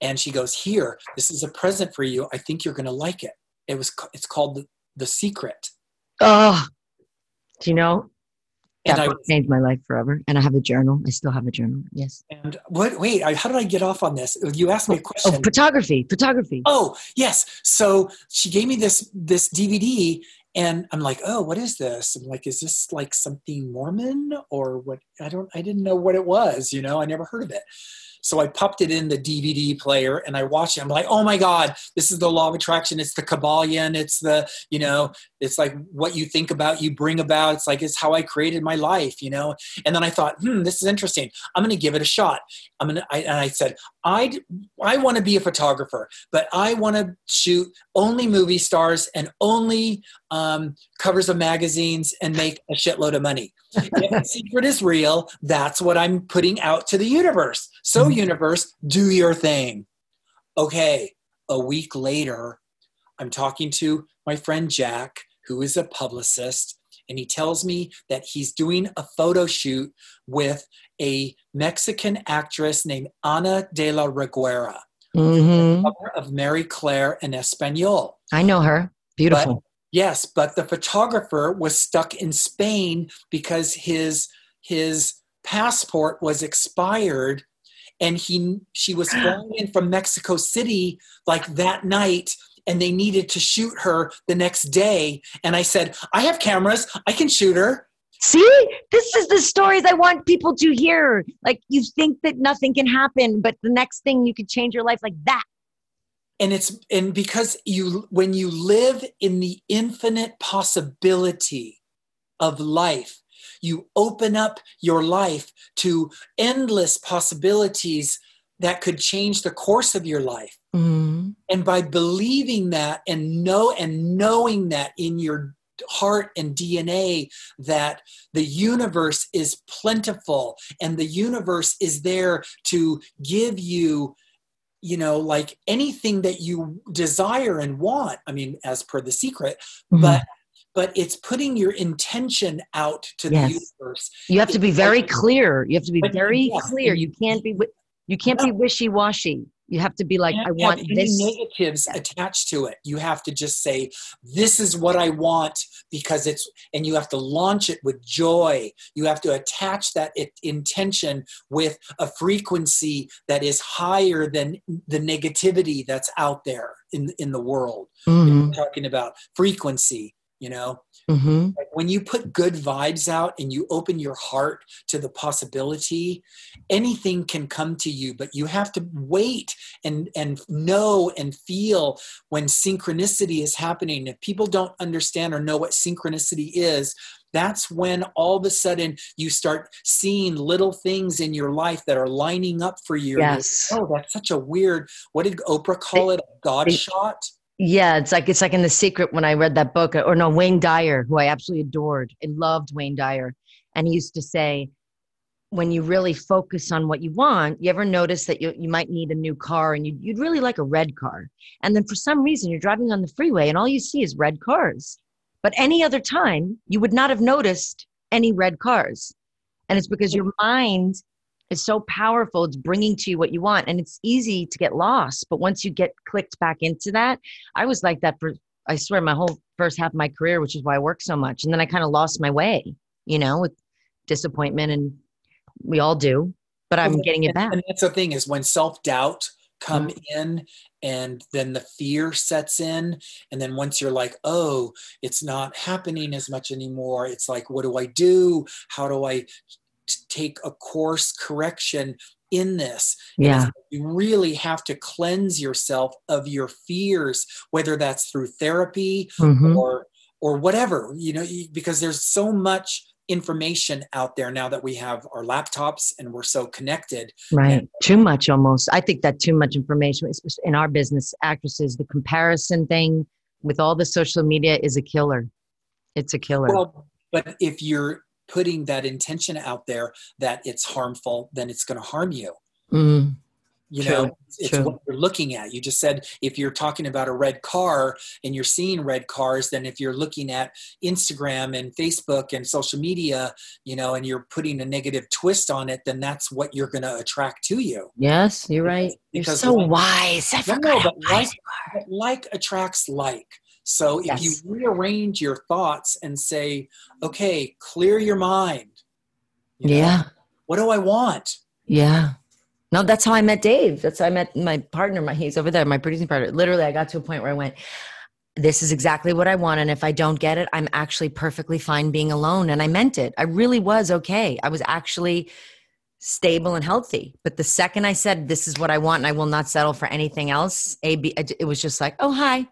And she goes, Here, this is a present for you. I think you're gonna like it. It was it's called The, the Secret. Oh, do you know? And That I changed my life forever. And I have a journal. I still have a journal. Yes. and what wait, I, how did I get off on this? You asked me a oh, oh, question. Oh, photography. Photography. Oh, yes. So she gave me this this DVD and I'm like, "Oh, what is this?" I'm like, "Is this like something Mormon or what? I don't I didn't know what it was, you know. I never heard of it." So I popped it in the DVD player and I watched it. I'm like, "Oh my god, this is the law of attraction. It's the Kybalion. It's the, you know, it's like what you think about, you bring about. It's like it's how I created my life, you know." And then I thought, "Hmm, this is interesting. I'm going to give it a shot." I'm going to and I said, "I I want to be a photographer, but I want to shoot only movie stars and only um, covers of magazines and make a shitload of money. if the secret is real, that's what I'm putting out to the universe. So, universe, do your thing. Okay, a week later, I'm talking to my friend Jack, who is a publicist, and he tells me that he's doing a photo shoot with a Mexican actress named Ana de la Reguera hmm cover of Marie Claire in Espanol. I know her. Beautiful. Yes, but the photographer was stuck in Spain because his his passport was expired and he she was flying in from Mexico City like that night and they needed to shoot her the next day and I said, "I have cameras. I can shoot her." See, this is the stories I want people to hear. Like you think that nothing can happen, but the next thing you could change your life like that. and it's and because you when you live in the infinite possibility of life you open up your life to endless possibilities that could change the course of your life Mm-hmm. and by believing that and know and knowing that in your heart and DNA that the universe is plentiful and the universe is there to give you you know like anything that you desire and want i mean as per the secret mm-hmm. but but it's putting your intention out to yes. the universe you have to be very clear you have to be very clear you can't be you can't be wishy-washy you have to be like, I want any this. negatives yeah. attached to it. You have to just say, this is what I want because it's, and you have to launch it with joy. You have to attach that intention with a frequency that is higher than the negativity that's out there in, in the world. Mm-hmm. talking about frequency, you know mm-hmm. like when you put good vibes out and you open your heart to the possibility anything can come to you but you have to wait and and know and feel when synchronicity is happening if people don't understand or know what synchronicity is that's when all of a sudden you start seeing little things in your life that are lining up for you. Yes. oh, that's such a weird, what did Oprah call it? A God shot? Yeah, it's like it's like in The Secret when I read that book, uh, or no, Wayne Dyer, who I absolutely adored and loved Wayne Dyer, and he used to say, when you really focus on what you want, you ever notice that you, you might need a new car and you'd, you'd really like a red car. And then for some reason, you're driving on the freeway and all you see is red cars. But any other time, you would not have noticed any red cars. And it's because your mind is so powerful. It's bringing to you what you want. And it's easy to get lost. But once you get clicked back into that, I was like that for, I swear, my whole first half of my career, which is why I work so much. And then I kind of lost my way, you know, with disappointment. And we all do. But I'm getting it back. And that's the thing is when self doubt come mm-hmm. in and then the fear sets in and then once you're like oh it's not happening as much anymore it's like what do i do how do i take a course correction in this. Yeah. You really have to cleanse yourself of your fears, whether that's through therapy mm-hmm. or or whatever, you know, because there's so much information out there now that we have our laptops and we're so connected. Right. And, too much almost. I think that too much information in our business actresses, the comparison thing with all the social media is a killer. It's a killer. Well, but if you're putting that intention out there that it's harmful, then it's going to harm you. Mm, you true, know, it's true. what you're looking at. You just said if you're talking about a red car and you're seeing red cars, then if you're looking at Instagram and Facebook and social media, you know, and you're putting a negative twist on it, then that's what you're going to attract to you. Yes, you're right. Because, you're so like, wise. I forgot know, but like, like attracts like. So if yes. you rearrange your thoughts and say, okay, clear your mind. You know, yeah. What do I want? Yeah. No, that's how I met Dave. That's how I met my partner. My he's over there, my producing partner. Literally, I got to a point where I went, this is exactly what I want. And if I don't get it, I'm actually perfectly fine being alone. And I meant it. I really was okay. I was actually stable and healthy. But the second I said, this is what I want and I will not settle for anything else, A, B, it was just like, oh, hi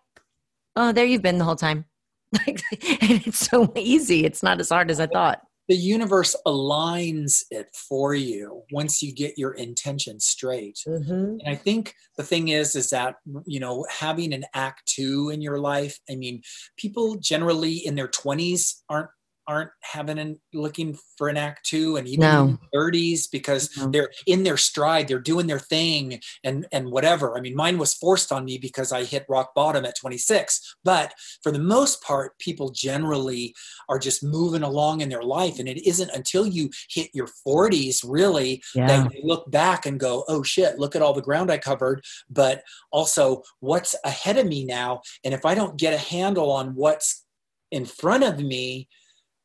oh, there you've been the whole time. And it's so easy. It's not as hard as I thought. The universe aligns it for you once you get your intention straight. Mm-hmm. And I think the thing is, is that, you know, having an act two in your life, I mean, people generally in their 20s aren't aren't having and looking for an act two and even no. 30s because no. they're in their stride they're doing their thing and and whatever i mean mine was forced on me because i hit rock bottom at 26 but for the most part people generally are just moving along in their life and it isn't until you hit your 40s really yeah. that you look back and go oh shit look at all the ground i covered but also what's ahead of me now and if i don't get a handle on what's in front of me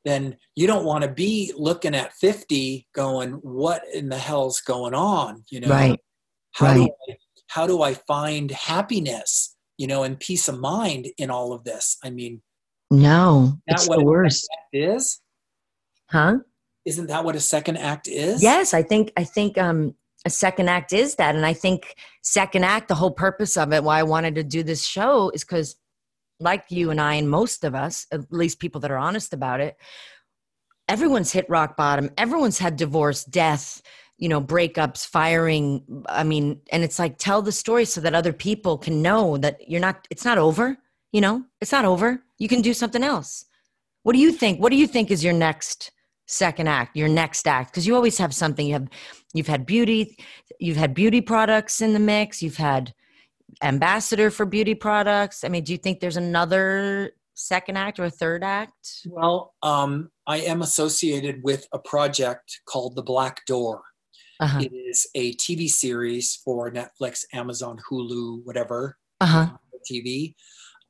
then you don't want to be looking at 50 going what in the hell's going on? You know? Right. How right. do I, how do i find happiness you know and peace of mind in all of this? I mean no that's the worst. is? Huh? Isn't that what a second act is? Yes i think i think um a second act is that and i think second act the whole purpose of it why i wanted to do this show is because like you and I, and most of us, at least people that are honest about it, everyone's hit rock bottom. Everyone's had divorce, death, you know, breakups, firing. I mean, and it's like tell the story so that other people can know that you're not, it's not over, you know, it's not over. You can do something else. What do you think? What do you think is your next second act? Your next act? Because you always have something. You have you've had beauty, you've had beauty products in the mix. You've had ambassador for beauty products. I mean, do you think there's another second act or a third act? Well, um, I am associated with a project called The Black Door. Uh-huh. It is a TV series for Netflix, Amazon, Hulu, whatever Uh-huh. TV.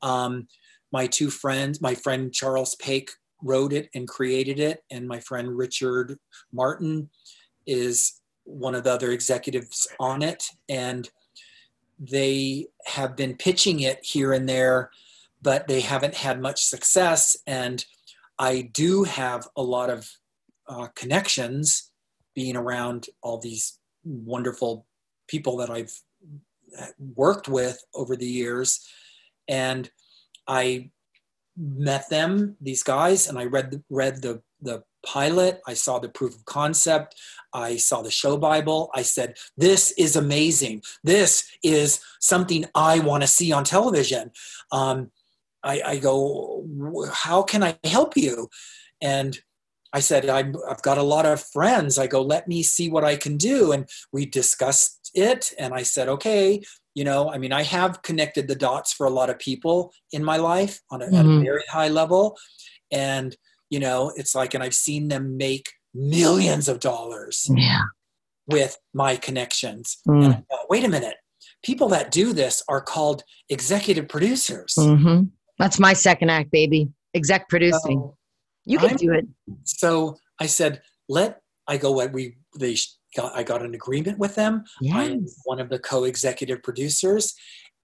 Um, my two friends, my friend Charles Paik wrote it and created it, and my friend Richard Martin is one of the other executives on it. And they have been pitching it here and there, but they haven't had much success. And I do have a lot of uh, connections being around all these wonderful people that I've worked with over the years. And I met them, these guys, and I read read the the pilot. I saw the proof of concept. I saw the show Bible. I said, "This is amazing. This is something I want to see on television." Um, I, I go, "How can I help you?" And I said, i have got a lot of friends. I go, let me see what I can do. And we discussed it. And I said, okay, you know, I mean, I have connected the dots for a lot of people in my life on a, at a very high level. And, you know, it's like, and I've seen them make millions of dollars Yeah. with my connections. Mm. And I thought, wait a minute. People that do this are called executive producers. hmm That's my second act, baby. Exec producing. So- you can I'm- do it. so I said, let I go. What we they got, I got an agreement with them. I am one of the co-executive producers,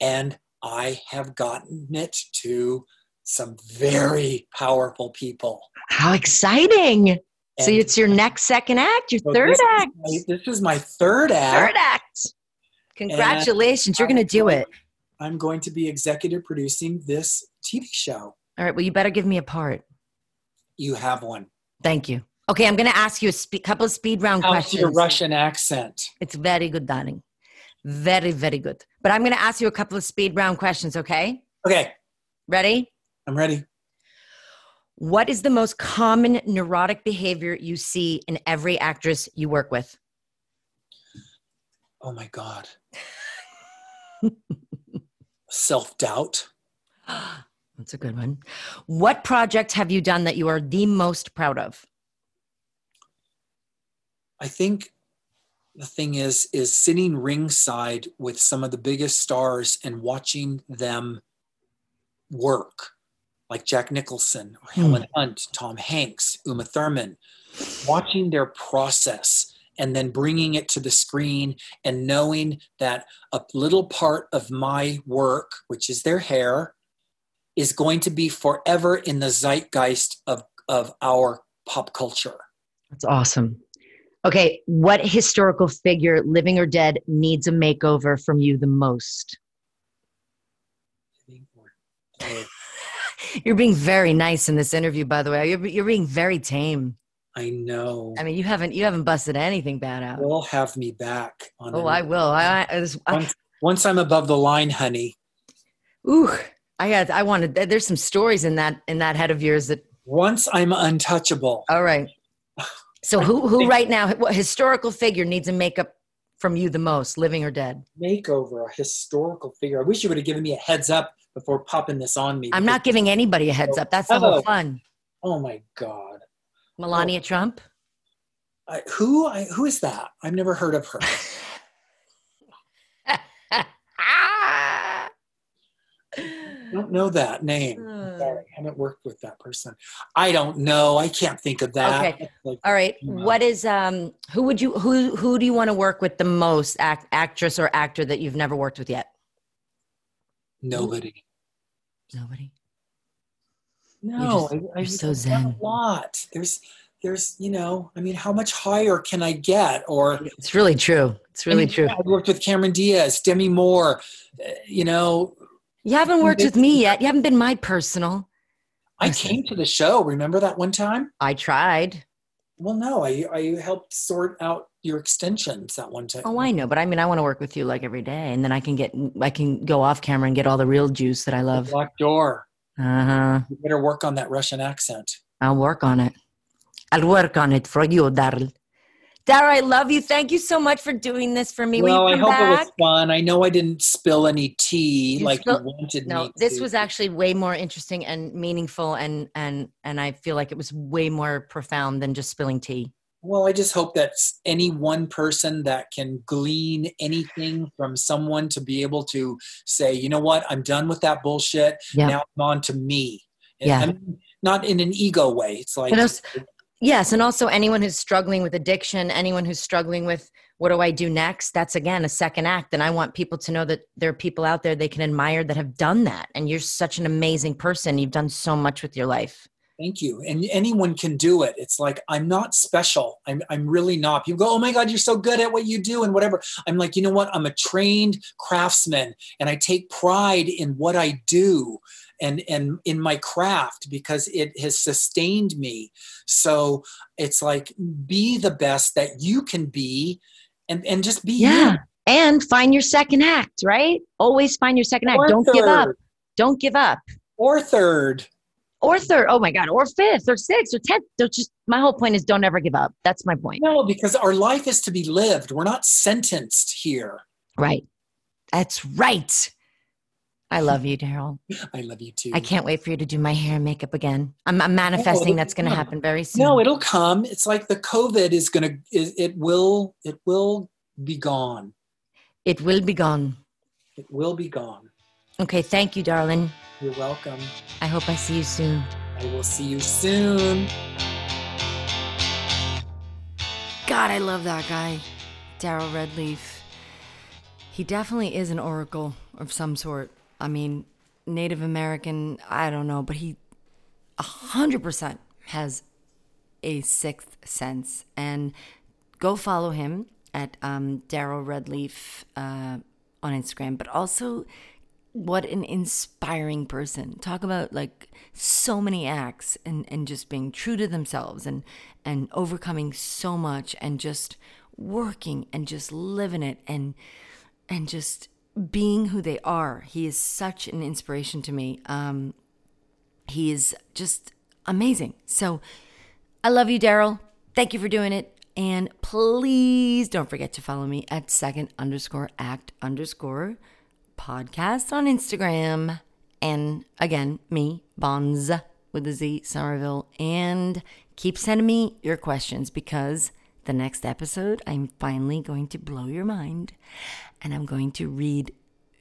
and I have gotten it to some very powerful people. How exciting. so it's your next second act, your so third this is act. my- this is my third act. Third act. Congratulations. You're going to do it. I'm going to be executive producing this TV show. All right. Well, you better give me a part. You have one. Thank you. Okay, I'm going to ask you a spe- couple of speed round How's questions. your Russian accent? It's very good, darling. Very, very good. But I'm going to ask you a couple of speed round questions, okay? Okay, Ready? I'm ready. What is the most common neurotic behavior you see in every actress you work with? Oh my God. Self doubt. That's a good one. What project have you done that you are the most proud of? I think the thing is is sitting ringside with some of the biggest stars and watching them work, like Jack Nicholson, hmm. Helen Hunt, Tom Hanks, Uma Thurman, watching their process and then bringing it to the screen and knowing that a little part of my work, which is their hair, is going to be forever in the zeitgeist of, of our pop culture. That's awesome. Okay, what historical figure, living or dead, needs a makeover from you the most? You're being very nice in this interview, by the way. You're, you're being very tame. I know. I mean, you haven't you haven't busted anything bad out. You'll have me back on Oh, I will. I, I, I, once, once I'm above the line, honey. ooh, I had I wanted. There's some stories in that in that head of yours that. Once I'm untouchable. All right. So who who right now what historical figure needs a makeup from you the most, living or dead? Makeover, a historical figure. I wish you would have given me a heads up before popping this on me. I'm not giving anybody a heads up. That's the whole Oh. fun. Oh my God. Melania Trump. I, who? I, who is that? I've never heard of her. I don't know that name. Hmm. sorry, I haven't worked with that person. I don't know. I can't think of that. Okay. Like, All right. Yeah. What is um who would you who who do you want to work with the most act, actress or actor that you've never worked with yet? Nobody. Nobody. No, just- I, I, you're so zen. A lot. There's, there's, you know, I mean, how much higher can I get? Or It's really true. It's really I mean, true. I've worked with Cameron Diaz, Demi Moore. uh, You know, You haven't worked with me yet. You haven't been my personal. I came to the show. Remember that one time? I tried. Well, no, I, I helped sort out your extensions that one time. Oh, I know, but I mean, I want to work with you like every day, and then I can get, I can go off camera and get all the real juice that I The love. Black Door. Uh huh. You better work on that Russian accent. I'll work on it. I'll work on it for you, Daryl. Daryl, I love you. Thank you so much for doing this for me. Well, I hope back? it was fun. I know I didn't spill any tea You like spill- you wanted No, this to. was actually way more interesting and meaningful, and and and I feel like it was way more profound than just spilling tea. Well, I just hope that any one person that can glean anything from someone to be able to say, you know what, I'm done with that bullshit. Yeah. Now I'm on to me. And Yeah. I mean, not in an ego way. It's like, But also- Yes, and also anyone who's struggling with addiction, anyone who's struggling with what do I do next? That's again a second act. And I want people to know that there are people out there they can admire that have done that. And you're such an amazing person. You've done so much with your life. Thank you. And anyone can do it. It's like, I'm not special. I'm, I'm really not. People go, oh my God, you're so good at what you do and whatever. I'm like, you know what? I'm a trained craftsman and I take pride in what I do and, and in my craft because it has sustained me. So it's like, be the best that you can be and, and just be you. Yeah. And find your second act, right? Always find your second act. Or Don't give up. Don't give up. Or third. Or third. Oh my God. Or fifth or sixth or tenth. Don't just my whole point is don't ever give up. That's my point. No, because our life is to be lived. We're not sentenced here. Right. That's right. I love you, Daryl. I love you too. I can't wait for you to do my hair and makeup again. I'm, I'm manifesting that's going to happen very soon. No, it'll come. It's like the COVID is gonna. It, it will. It will be gone. it will be gone. It will be gone. Okay. Thank you, darling. You're welcome. I hope I see you soon. I will see you soon. God, I love that guy, Daryl Redleaf. He definitely is an oracle of some sort. I mean, Native American, I don't know, but he a hundred percent has a sixth sense. And go follow him at um, Daryl Redleaf uh, on Instagram, but also what an inspiring person. Talk about like so many acts and and just being true to themselves and and overcoming so much and just working and just living it and and just being who they are. He is such an inspiration to me. Um he is just amazing. So i love you daryl. Thank you for doing it. And please don't forget to follow me at second underscore act underscore podcast on Instagram. And again, me, Bonds with a Z, Somerville. And keep sending me your questions because the next episode, I'm finally going to blow your mind. And I'm going to read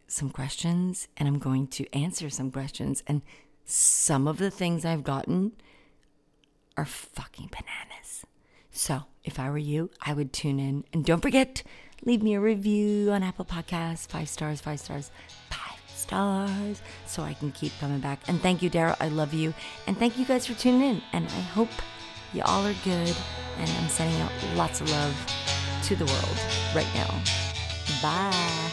some questions and I'm going to answer some questions. And some of the things I've gotten are fucking bananas. So if I were you, I would tune in. And don't forget, leave me a review on Apple Podcasts. Five stars, five stars, five stars. So I can keep coming back. And thank you, Daryl. I love you. And thank you guys for tuning in. And I hope you all are good. And I'm sending out lots of love to the world right now. Bye.